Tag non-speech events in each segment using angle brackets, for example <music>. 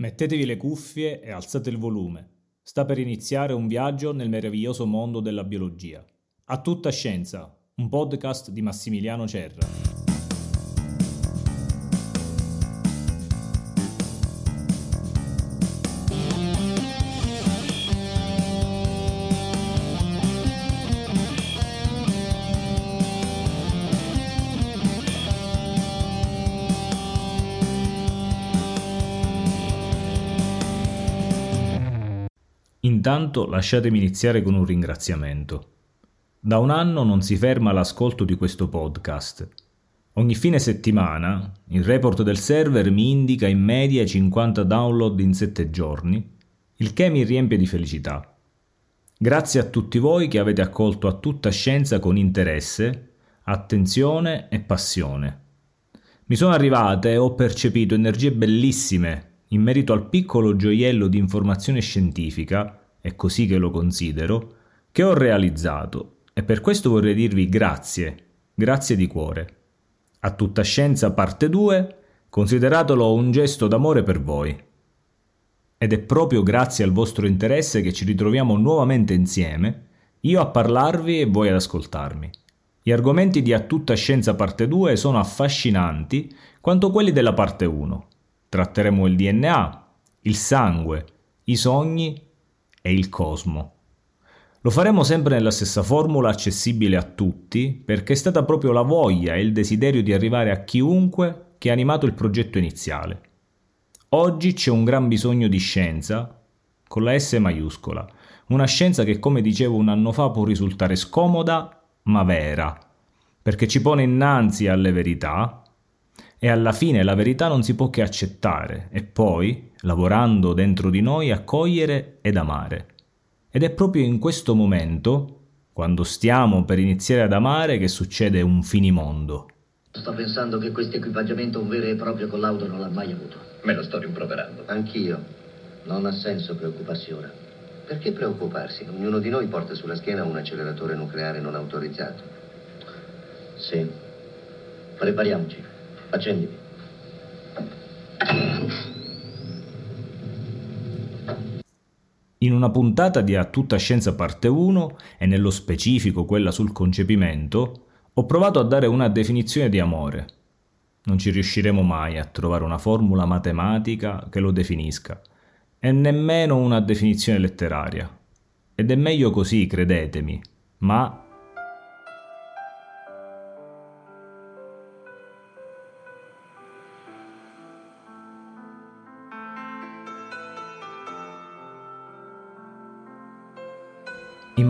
Mettetevi le cuffie e alzate il volume. Sta per iniziare un viaggio nel meraviglioso mondo della biologia. A tutta scienza, un podcast di Massimiliano Cerra. Intanto lasciatemi iniziare con un ringraziamento. Da un anno non si ferma l'ascolto di questo podcast. Ogni fine settimana il report del server mi indica in media 50 download in 7 giorni, il che mi riempie di felicità. Grazie a tutti voi che avete accolto a tutta scienza con interesse, attenzione e passione. Mi sono arrivate e ho percepito energie bellissime in merito al piccolo gioiello di informazione scientifica è così che lo considero, che ho realizzato e per questo vorrei dirvi grazie, grazie di cuore. A tutta scienza parte 2, consideratelo un gesto d'amore per voi. Ed è proprio grazie al vostro interesse che ci ritroviamo nuovamente insieme, io a parlarvi e voi ad ascoltarmi. Gli argomenti di A tutta scienza parte 2 sono affascinanti quanto quelli della parte 1. Tratteremo il DNA, il sangue, i sogni e il cosmo. Lo faremo sempre nella stessa formula accessibile a tutti, perché è stata proprio la voglia e il desiderio di arrivare a chiunque che ha animato il progetto iniziale. Oggi c'è un gran bisogno di scienza, con la S maiuscola, una scienza che come dicevo un anno fa può risultare scomoda, ma vera, perché ci pone innanzi alle verità e alla fine la verità non si può che accettare e poi, lavorando dentro di noi, accogliere ed amare. Ed è proprio in questo momento, quando stiamo per iniziare ad amare, che succede un finimondo. Sto pensando che questo equipaggiamento un vero e proprio collaudo non l'ha mai avuto. Me lo sto rimproverando. Anch'io. Non ha senso preoccuparsi ora. Perché preoccuparsi? Ognuno di noi porta sulla schiena un acceleratore nucleare non autorizzato. Sì. Prepariamoci. Accendimi. In una puntata di A tutta scienza parte 1, e nello specifico quella sul concepimento, ho provato a dare una definizione di amore. Non ci riusciremo mai a trovare una formula matematica che lo definisca, e nemmeno una definizione letteraria. Ed è meglio così, credetemi, ma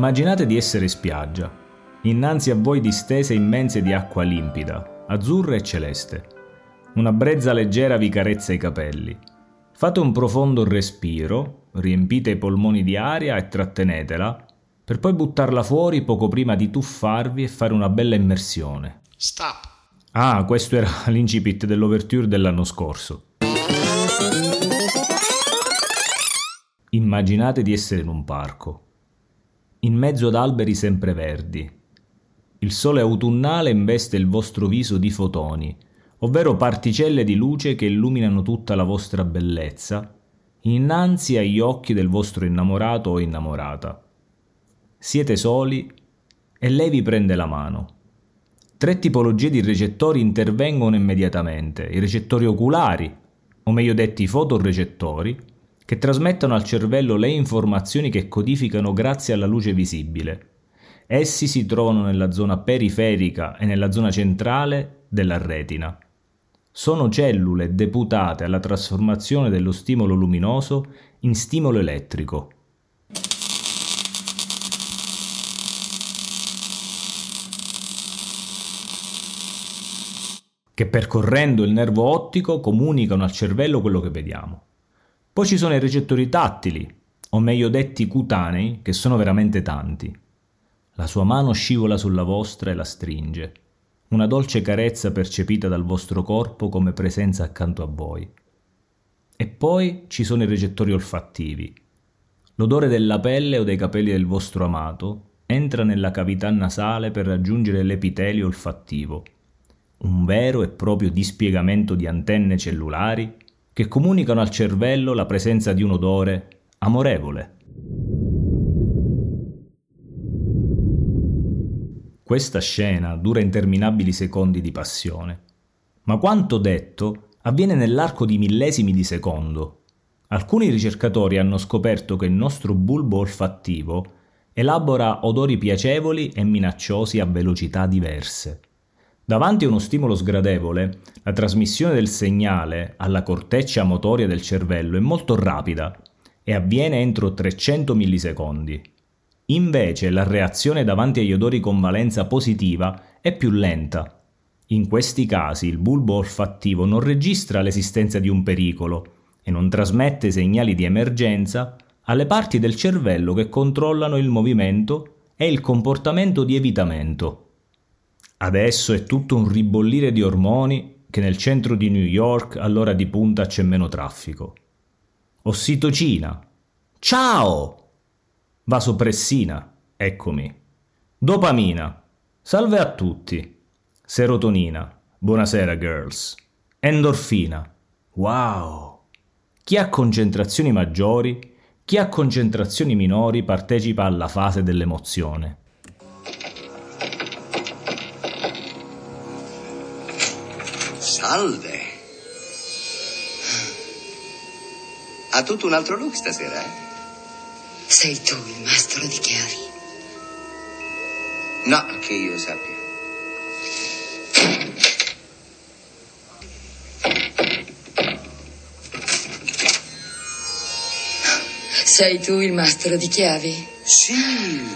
Immaginate di essere in spiaggia, innanzi a voi distese immense di acqua limpida, azzurra e celeste. Una brezza leggera vi carezza i capelli. Fate un profondo respiro, riempite i polmoni di aria e trattenetela, per poi buttarla fuori poco prima di tuffarvi e fare una bella immersione. Stop! Ah, questo era <laughs> l'incipit dell'overture dell'anno scorso. Immaginate di essere in un parco in mezzo ad alberi sempreverdi. Il sole autunnale investe il vostro viso di fotoni, ovvero particelle di luce che illuminano tutta la vostra bellezza, innanzi agli occhi del vostro innamorato o innamorata. Siete soli e lei vi prende la mano. Tre tipologie di recettori intervengono immediatamente, i recettori oculari, o meglio detti fotorecettori, che trasmettono al cervello le informazioni che codificano grazie alla luce visibile. Essi si trovano nella zona periferica e nella zona centrale della retina. Sono cellule deputate alla trasformazione dello stimolo luminoso in stimolo elettrico. che percorrendo il nervo ottico comunicano al cervello quello che vediamo. Poi ci sono i recettori tattili, o meglio detti cutanei, che sono veramente tanti. La sua mano scivola sulla vostra e la stringe. Una dolce carezza percepita dal vostro corpo come presenza accanto a voi. E poi ci sono i recettori olfattivi. L'odore della pelle o dei capelli del vostro amato entra nella cavità nasale per raggiungere l'epitelio olfattivo. Un vero e proprio dispiegamento di antenne cellulari che comunicano al cervello la presenza di un odore amorevole. Questa scena dura interminabili secondi di passione, ma quanto detto avviene nell'arco di millesimi di secondo. Alcuni ricercatori hanno scoperto che il nostro bulbo olfattivo elabora odori piacevoli e minacciosi a velocità diverse. Davanti a uno stimolo sgradevole, la trasmissione del segnale alla corteccia motoria del cervello è molto rapida e avviene entro 300 millisecondi. Invece la reazione davanti agli odori con valenza positiva è più lenta. In questi casi il bulbo olfattivo non registra l'esistenza di un pericolo e non trasmette segnali di emergenza alle parti del cervello che controllano il movimento e il comportamento di evitamento. Adesso è tutto un ribollire di ormoni che nel centro di New York all'ora di punta c'è meno traffico. Ossitocina. Ciao! Vasopressina, eccomi. Dopamina, salve a tutti. Serotonina, buonasera girls. Endorfina, wow. Chi ha concentrazioni maggiori, chi ha concentrazioni minori partecipa alla fase dell'emozione. Salve. Ha tutto un altro look stasera, eh? Sei tu il mastro di chiavi? No, che io sappia. Sei tu il mastro di chiavi? Sì,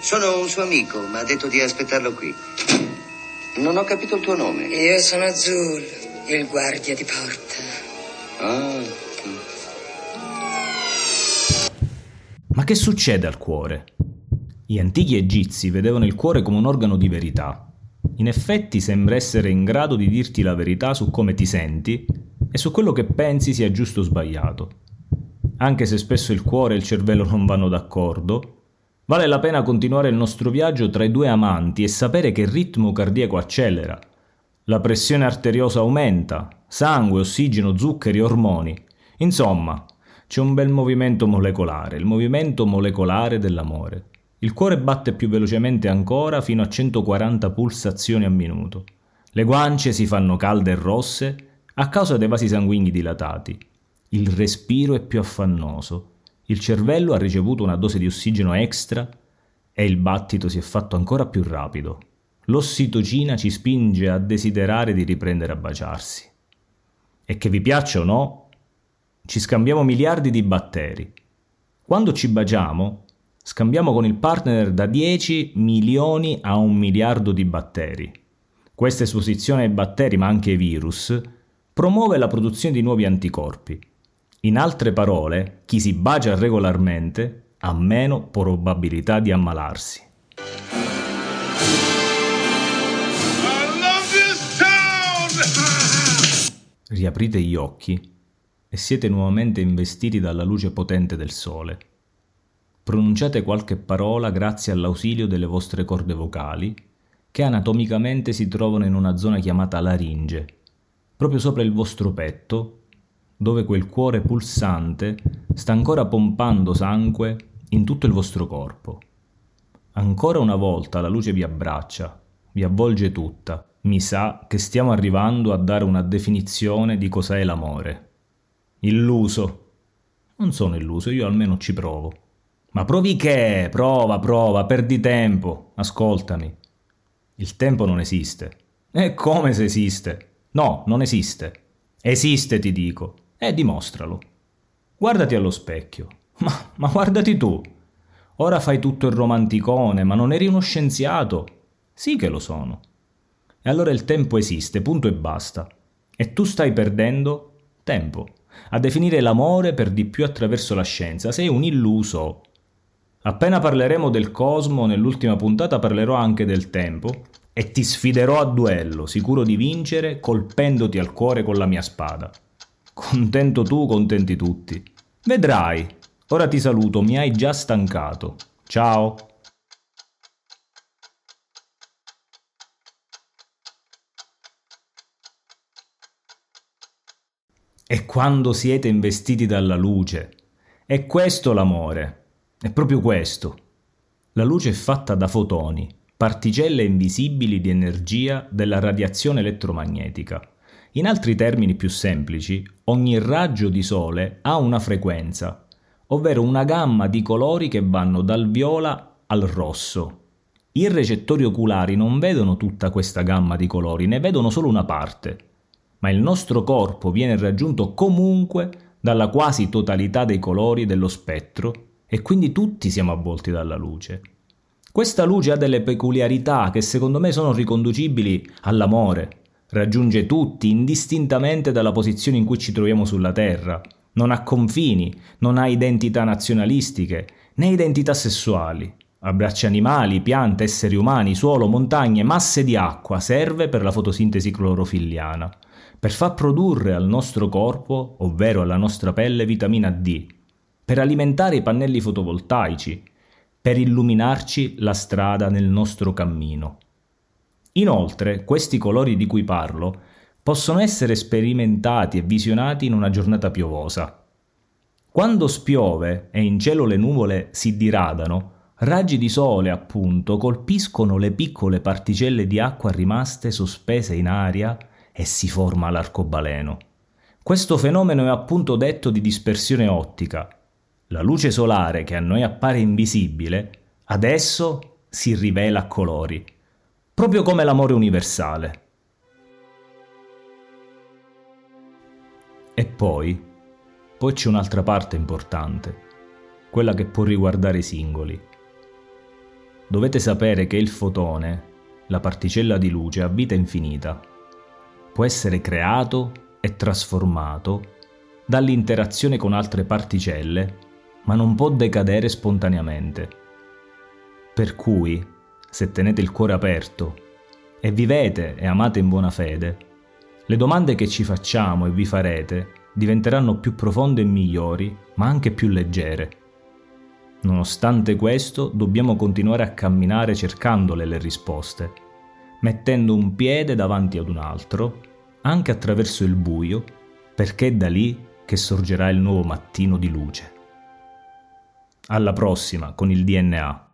sono un suo amico, ma ha detto di aspettarlo qui. Non ho capito il tuo nome. Io sono Zul, il guardia di porta. Ah. Ma che succede al cuore? Gli antichi egizi vedevano il cuore come un organo di verità. In effetti sembra essere in grado di dirti la verità su come ti senti e su quello che pensi sia giusto o sbagliato. Anche se spesso il cuore e il cervello non vanno d'accordo, vale la pena continuare il nostro viaggio tra i due amanti e sapere che il ritmo cardiaco accelera, la pressione arteriosa aumenta, sangue, ossigeno, zuccheri, ormoni. Insomma, c'è un bel movimento molecolare, il movimento molecolare dell'amore. Il cuore batte più velocemente ancora fino a 140 pulsazioni a minuto. Le guance si fanno calde e rosse a causa dei vasi sanguigni dilatati. Il respiro è più affannoso. Il cervello ha ricevuto una dose di ossigeno extra e il battito si è fatto ancora più rapido. L'ossitocina ci spinge a desiderare di riprendere a baciarsi. E che vi piaccia o no, ci scambiamo miliardi di batteri. Quando ci baciamo, scambiamo con il partner da 10 milioni a un miliardo di batteri. Questa esposizione ai batteri, ma anche ai virus, promuove la produzione di nuovi anticorpi. In altre parole, chi si bacia regolarmente ha meno probabilità di ammalarsi. Riaprite gli occhi e siete nuovamente investiti dalla luce potente del sole. Pronunciate qualche parola grazie all'ausilio delle vostre corde vocali, che anatomicamente si trovano in una zona chiamata laringe, proprio sopra il vostro petto, dove quel cuore pulsante sta ancora pompando sangue in tutto il vostro corpo. Ancora una volta la luce vi abbraccia, vi avvolge tutta. Mi sa che stiamo arrivando a dare una definizione di cos'è l'amore. Illuso. Non sono illuso, io almeno ci provo. Ma provi che? Prova, prova, perdi tempo. Ascoltami. Il tempo non esiste. E come se esiste? No, non esiste. Esiste, ti dico. E dimostralo. Guardati allo specchio. Ma, ma guardati tu. Ora fai tutto il romanticone, ma non eri uno scienziato. Sì che lo sono. E allora il tempo esiste, punto e basta. E tu stai perdendo tempo a definire l'amore per di più attraverso la scienza. Sei un illuso. Appena parleremo del cosmo, nell'ultima puntata parlerò anche del tempo e ti sfiderò a duello, sicuro di vincere, colpendoti al cuore con la mia spada. Contento tu, contenti tutti. Vedrai. Ora ti saluto, mi hai già stancato. Ciao. è quando siete investiti dalla luce. È questo l'amore. È proprio questo. La luce è fatta da fotoni, particelle invisibili di energia della radiazione elettromagnetica. In altri termini più semplici, ogni raggio di sole ha una frequenza, ovvero una gamma di colori che vanno dal viola al rosso. I recettori oculari non vedono tutta questa gamma di colori, ne vedono solo una parte, ma il nostro corpo viene raggiunto comunque dalla quasi totalità dei colori dello spettro e quindi tutti siamo avvolti dalla luce. Questa luce ha delle peculiarità che secondo me sono riconducibili all'amore. Raggiunge tutti indistintamente dalla posizione in cui ci troviamo sulla Terra. Non ha confini, non ha identità nazionalistiche, né identità sessuali. Abbraccia animali, piante, esseri umani, suolo, montagne, masse di acqua, serve per la fotosintesi clorofilliana, per far produrre al nostro corpo, ovvero alla nostra pelle, vitamina D, per alimentare i pannelli fotovoltaici, per illuminarci la strada nel nostro cammino. Inoltre, questi colori di cui parlo possono essere sperimentati e visionati in una giornata piovosa. Quando spiove e in cielo le nuvole si diradano, Raggi di sole, appunto, colpiscono le piccole particelle di acqua rimaste sospese in aria e si forma l'arcobaleno. Questo fenomeno è appunto detto di dispersione ottica. La luce solare che a noi appare invisibile, adesso si rivela a colori, proprio come l'amore universale. E poi, poi c'è un'altra parte importante, quella che può riguardare i singoli. Dovete sapere che il fotone, la particella di luce, ha vita infinita. Può essere creato e trasformato dall'interazione con altre particelle, ma non può decadere spontaneamente. Per cui, se tenete il cuore aperto e vivete e amate in buona fede, le domande che ci facciamo e vi farete diventeranno più profonde e migliori, ma anche più leggere. Nonostante questo, dobbiamo continuare a camminare cercandole le risposte, mettendo un piede davanti ad un altro, anche attraverso il buio, perché è da lì che sorgerà il nuovo mattino di luce. Alla prossima con il DNA.